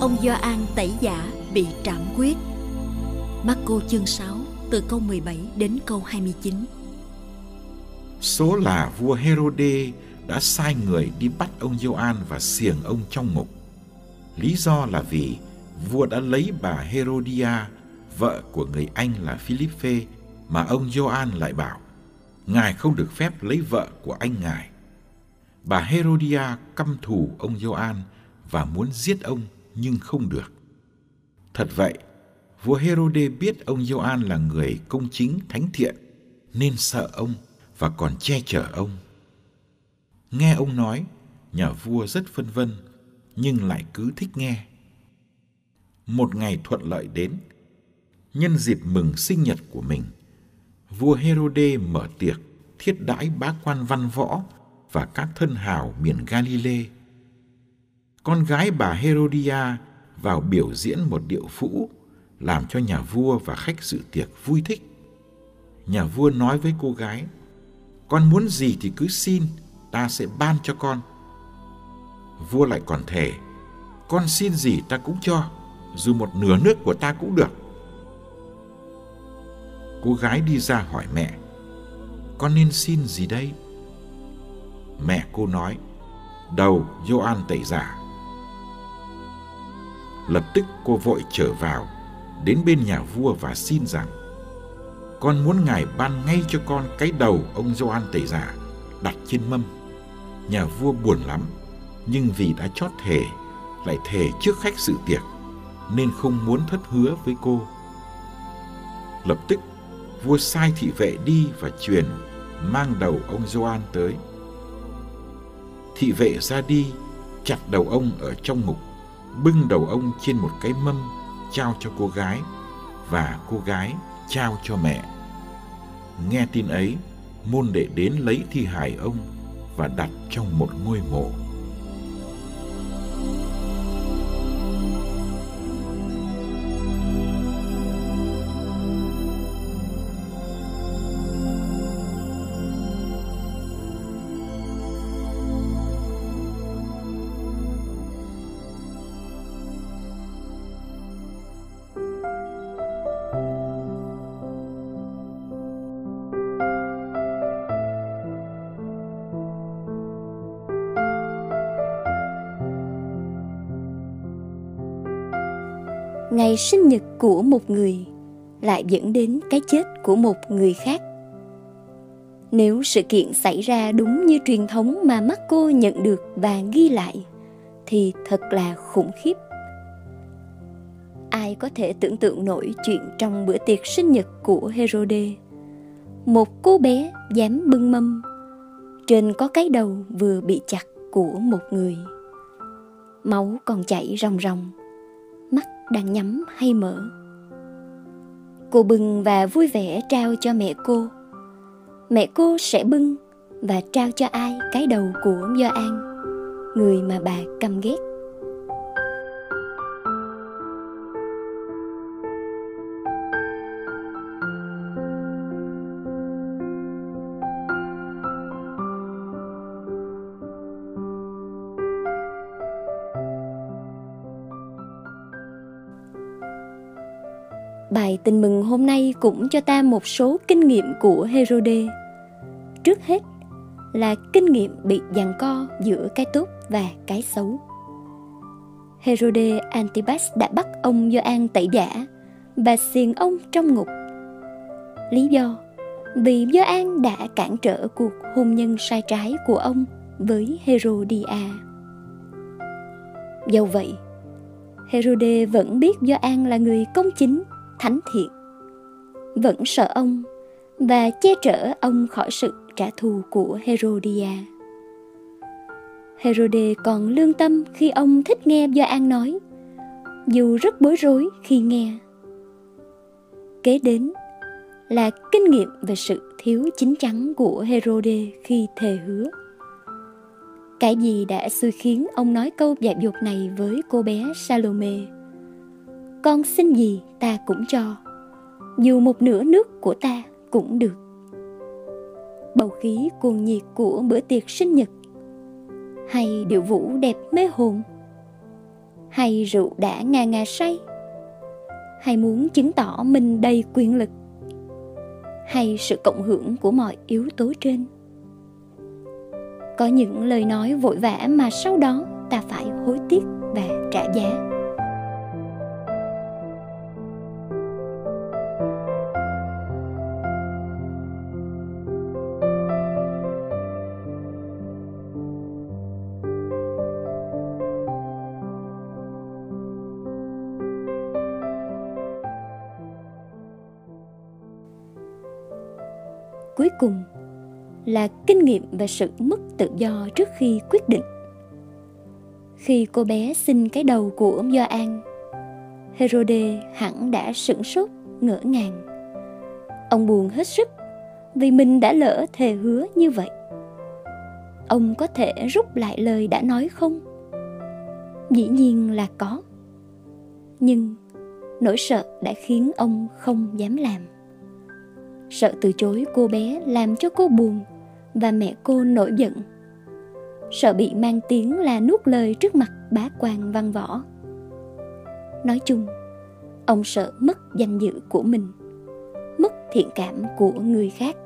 Ông Gioan tẩy giả bị trảm quyết. Marco chương 6 từ câu 17 đến câu 29. Số là vua Herode đã sai người đi bắt ông Gioan và xiềng ông trong ngục. Lý do là vì vua đã lấy bà Herodia, vợ của người anh là Philippe, mà ông Gioan lại bảo, ngài không được phép lấy vợ của anh ngài. Bà Herodia căm thù ông Gioan và muốn giết ông nhưng không được. Thật vậy, vua Herode biết ông Gioan là người công chính thánh thiện nên sợ ông và còn che chở ông. Nghe ông nói, nhà vua rất phân vân nhưng lại cứ thích nghe. Một ngày thuận lợi đến, nhân dịp mừng sinh nhật của mình, vua Herode mở tiệc thiết đãi bá quan văn võ và các thân hào miền Galilee con gái bà Herodia vào biểu diễn một điệu phũ làm cho nhà vua và khách dự tiệc vui thích. Nhà vua nói với cô gái, con muốn gì thì cứ xin, ta sẽ ban cho con. Vua lại còn thề, con xin gì ta cũng cho, dù một nửa nước của ta cũng được. Cô gái đi ra hỏi mẹ, con nên xin gì đây? Mẹ cô nói, đầu Gioan tẩy giả Lập tức cô vội trở vào, đến bên nhà vua và xin rằng con muốn ngài ban ngay cho con cái đầu ông Gioan tẩy giả đặt trên mâm. Nhà vua buồn lắm, nhưng vì đã chót thề, lại thề trước khách sự tiệc, nên không muốn thất hứa với cô. Lập tức, vua sai thị vệ đi và truyền mang đầu ông Gioan tới. Thị vệ ra đi, chặt đầu ông ở trong ngục bưng đầu ông trên một cái mâm trao cho cô gái và cô gái trao cho mẹ. Nghe tin ấy, môn đệ đến lấy thi hài ông và đặt trong một ngôi mộ. Ngày sinh nhật của một người lại dẫn đến cái chết của một người khác. Nếu sự kiện xảy ra đúng như truyền thống mà mắt cô nhận được và ghi lại, thì thật là khủng khiếp. Ai có thể tưởng tượng nổi chuyện trong bữa tiệc sinh nhật của herode? Một cô bé dám bưng mâm. Trên có cái đầu vừa bị chặt của một người. Máu còn chảy ròng ròng đang nhắm hay mở. Cô bưng và vui vẻ trao cho mẹ cô. Mẹ cô sẽ bưng và trao cho ai cái đầu của do an, người mà bà căm ghét. Bài tin mừng hôm nay cũng cho ta một số kinh nghiệm của Herode. Trước hết là kinh nghiệm bị giằng co giữa cái tốt và cái xấu. Herode Antipas đã bắt ông Gioan tẩy giả và xiềng ông trong ngục. Lý do vì Gioan đã cản trở cuộc hôn nhân sai trái của ông với Herodia. Dẫu vậy, Herode vẫn biết Gioan là người công chính, thánh thiện, vẫn sợ ông và che chở ông khỏi sự trả thù của Herodia. Herode còn lương tâm khi ông thích nghe Gioan nói, dù rất bối rối khi nghe. Kế đến là kinh nghiệm về sự thiếu chính chắn của Herode khi thề hứa. Cái gì đã xui khiến ông nói câu dạy dột này với cô bé Salome? Con xin gì ta cũng cho, dù một nửa nước của ta cũng được. Bầu khí cuồng nhiệt của bữa tiệc sinh nhật. Hay điệu vũ đẹp mê hồn. Hay rượu đã ngà ngà say. Hay muốn chứng tỏ mình đầy quyền lực. Hay sự cộng hưởng của mọi yếu tố trên. Có những lời nói vội vã mà sau đó ta phải hối tiếc và trả giá. Cuối cùng là kinh nghiệm về sự mất tự do trước khi quyết định. Khi cô bé xin cái đầu của ông Gioan, Herode hẳn đã sửng sốt, ngỡ ngàng. Ông buồn hết sức vì mình đã lỡ thề hứa như vậy. Ông có thể rút lại lời đã nói không? Dĩ nhiên là có. Nhưng nỗi sợ đã khiến ông không dám làm sợ từ chối cô bé làm cho cô buồn và mẹ cô nổi giận. Sợ bị mang tiếng là nuốt lời trước mặt bá quan văn võ. Nói chung, ông sợ mất danh dự của mình, mất thiện cảm của người khác.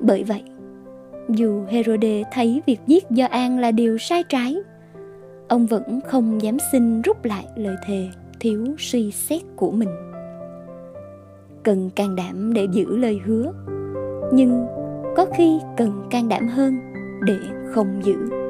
Bởi vậy, dù Herode thấy việc giết Do An là điều sai trái, ông vẫn không dám xin rút lại lời thề thiếu suy xét của mình cần can đảm để giữ lời hứa. Nhưng có khi cần can đảm hơn để không giữ.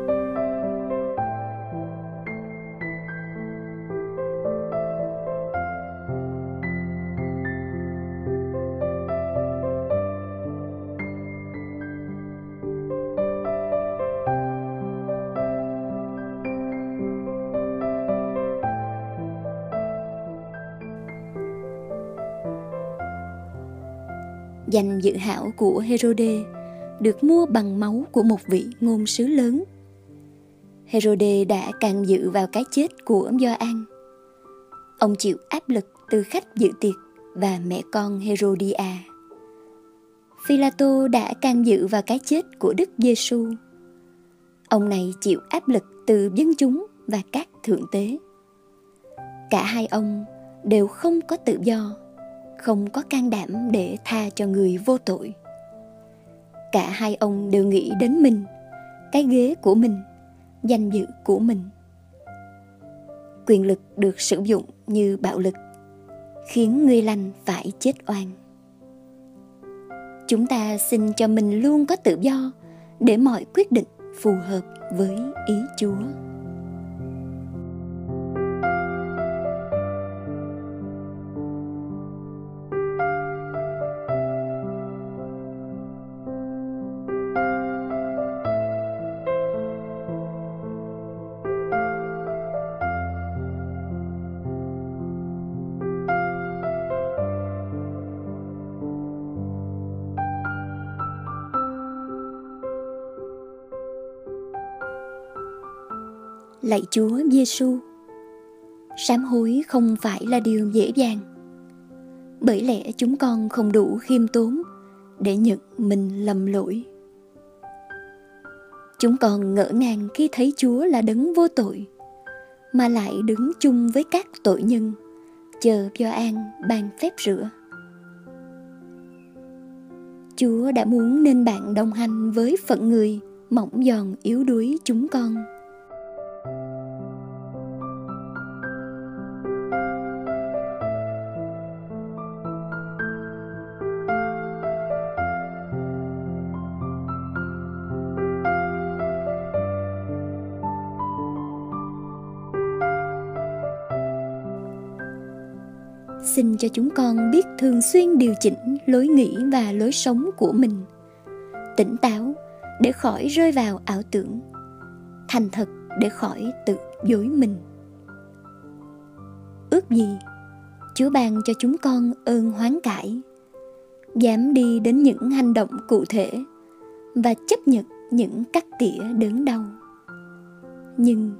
Danh dự hảo của Herode được mua bằng máu của một vị ngôn sứ lớn. Herode đã càng dự vào cái chết của Gioan. Ông chịu áp lực từ khách dự tiệc và mẹ con Herodia. Philato đã can dự vào cái chết của Đức Giêsu. Ông này chịu áp lực từ dân chúng và các thượng tế. Cả hai ông đều không có tự do không có can đảm để tha cho người vô tội. Cả hai ông đều nghĩ đến mình, cái ghế của mình, danh dự của mình. Quyền lực được sử dụng như bạo lực, khiến người lành phải chết oan. Chúng ta xin cho mình luôn có tự do để mọi quyết định phù hợp với ý chúa. Lạy Chúa Giêsu. Sám hối không phải là điều dễ dàng. Bởi lẽ chúng con không đủ khiêm tốn để nhận mình lầm lỗi. Chúng con ngỡ ngàng khi thấy Chúa là đấng vô tội, mà lại đứng chung với các tội nhân, chờ Gioan ban phép rửa. Chúa đã muốn nên bạn đồng hành với phận người mỏng giòn yếu đuối chúng con. Xin cho chúng con biết thường xuyên điều chỉnh lối nghĩ và lối sống của mình. Tỉnh táo để khỏi rơi vào ảo tưởng. Thành thật để khỏi tự dối mình. Ước gì, chúa ban cho chúng con ơn hoán cải, dám đi đến những hành động cụ thể và chấp nhận những cắt tỉa đớn đau. Nhưng,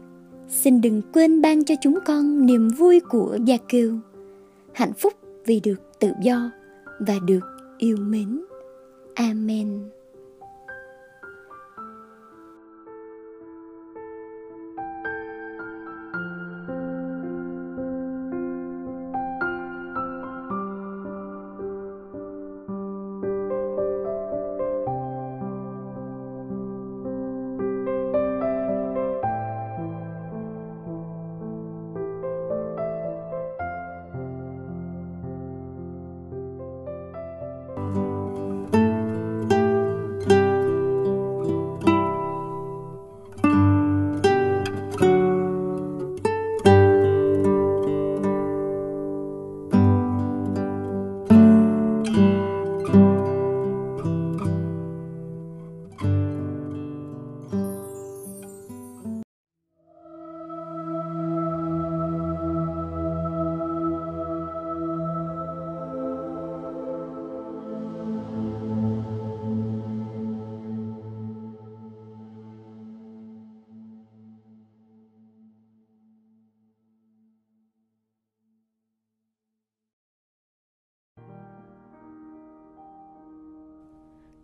xin đừng quên ban cho chúng con niềm vui của gia kiêu hạnh phúc vì được tự do và được yêu mến. Amen.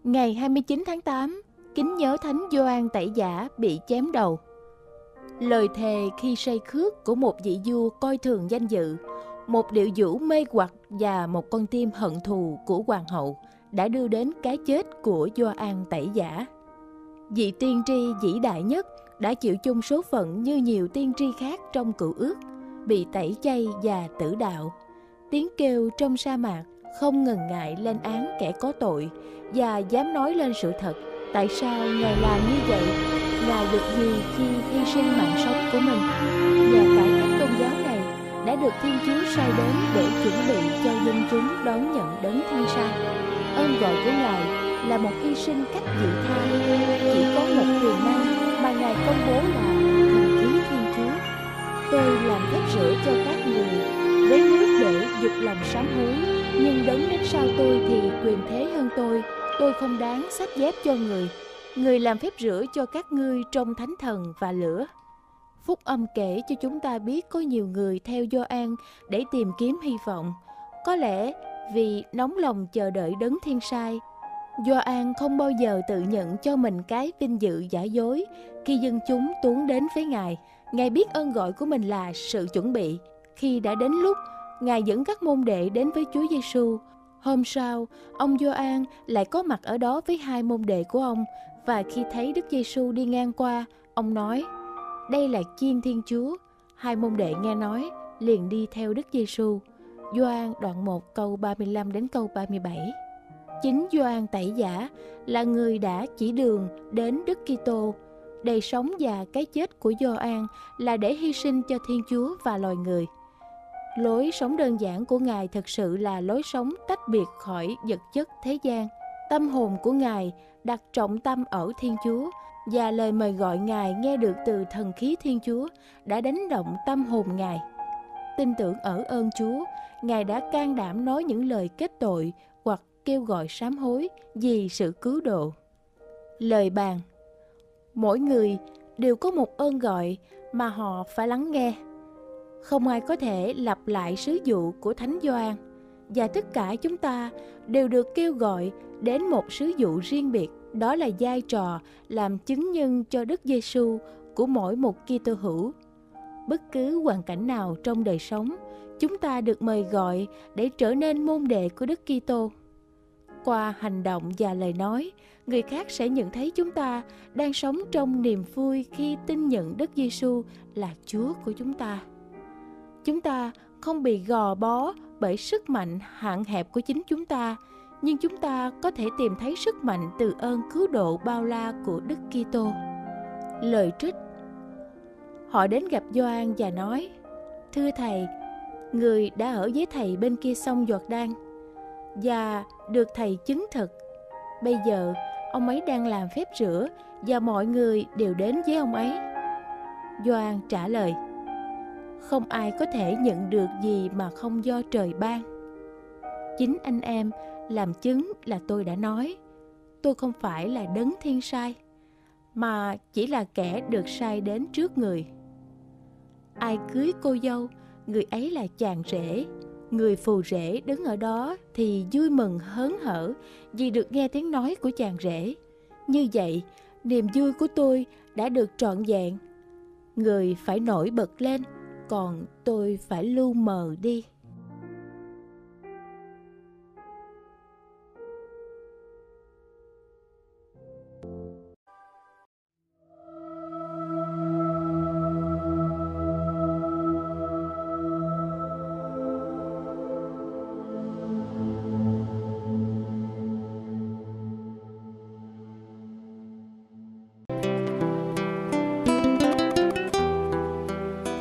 Ngày 29 tháng 8, kính nhớ Thánh Gioan Tẩy Giả bị chém đầu. Lời thề khi say khước của một vị vua coi thường danh dự, một điệu vũ mê hoặc và một con tim hận thù của hoàng hậu đã đưa đến cái chết của Gioan Tẩy Giả. Vị tiên tri vĩ đại nhất đã chịu chung số phận như nhiều tiên tri khác trong cựu ước, bị tẩy chay và tử đạo. Tiếng kêu trong sa mạc không ngần ngại lên án kẻ có tội và dám nói lên sự thật. Tại sao ngài làm như vậy? Ngài được gì khi hy sinh mạng sống của mình? Nhà cải cách tôn giáo này đã được thiên chúa sai đến để chuẩn bị cho dân chúng đón nhận đấng thiên sai ơn gọi của ngài là một hy sinh cách dị tha. Chỉ có một quyền năng mà ngài công bố là thần khí thiên chúa. Tôi làm phép rửa cho các người với nước để dục lòng sám hối, nhưng đấng đến sau tôi thì quyền thế hơn tôi. Tôi không đáng sách dép cho người. Người làm phép rửa cho các ngươi trong thánh thần và lửa. Phúc âm kể cho chúng ta biết có nhiều người theo do an để tìm kiếm hy vọng. Có lẽ vì nóng lòng chờ đợi đấng thiên sai, do an không bao giờ tự nhận cho mình cái vinh dự giả dối khi dân chúng tuấn đến với ngài. Ngài biết ơn gọi của mình là sự chuẩn bị khi đã đến lúc ngài dẫn các môn đệ đến với chúa giêsu Hôm sau, ông Gioan lại có mặt ở đó với hai môn đệ của ông và khi thấy Đức Giêsu đi ngang qua, ông nói: "Đây là chiên Thiên Chúa." Hai môn đệ nghe nói, liền đi theo Đức Giêsu. Gioan đoạn 1 câu 35 đến câu 37. Chính Gioan Tẩy Giả là người đã chỉ đường đến Đức Kitô. Đời sống và cái chết của Gioan là để hy sinh cho Thiên Chúa và loài người. Lối sống đơn giản của Ngài thực sự là lối sống tách biệt khỏi vật chất thế gian. Tâm hồn của Ngài đặt trọng tâm ở Thiên Chúa và lời mời gọi Ngài nghe được từ thần khí Thiên Chúa đã đánh động tâm hồn Ngài. Tin tưởng ở ơn Chúa, Ngài đã can đảm nói những lời kết tội hoặc kêu gọi sám hối vì sự cứu độ. Lời bàn Mỗi người đều có một ơn gọi mà họ phải lắng nghe không ai có thể lặp lại sứ dụ của Thánh Gioan và tất cả chúng ta đều được kêu gọi đến một sứ dụ riêng biệt, đó là vai trò làm chứng nhân cho Đức Giêsu của mỗi một Kitô hữu. Bất cứ hoàn cảnh nào trong đời sống, chúng ta được mời gọi để trở nên môn đệ của Đức Kitô. Qua hành động và lời nói, người khác sẽ nhận thấy chúng ta đang sống trong niềm vui khi tin nhận Đức Giêsu là Chúa của chúng ta. Chúng ta không bị gò bó bởi sức mạnh hạn hẹp của chính chúng ta, nhưng chúng ta có thể tìm thấy sức mạnh từ ơn cứu độ bao la của Đức Kitô. Lời trích Họ đến gặp Gioan và nói: "Thưa thầy, người đã ở với thầy bên kia sông Giọt Đan và được thầy chứng thực. Bây giờ ông ấy đang làm phép rửa và mọi người đều đến với ông ấy." Gioan trả lời: không ai có thể nhận được gì mà không do trời ban. Chính anh em làm chứng là tôi đã nói, tôi không phải là đấng thiên sai, mà chỉ là kẻ được sai đến trước người. Ai cưới cô dâu, người ấy là chàng rể, người phù rể đứng ở đó thì vui mừng hớn hở vì được nghe tiếng nói của chàng rể. Như vậy, niềm vui của tôi đã được trọn vẹn, người phải nổi bật lên còn tôi phải lu mờ đi.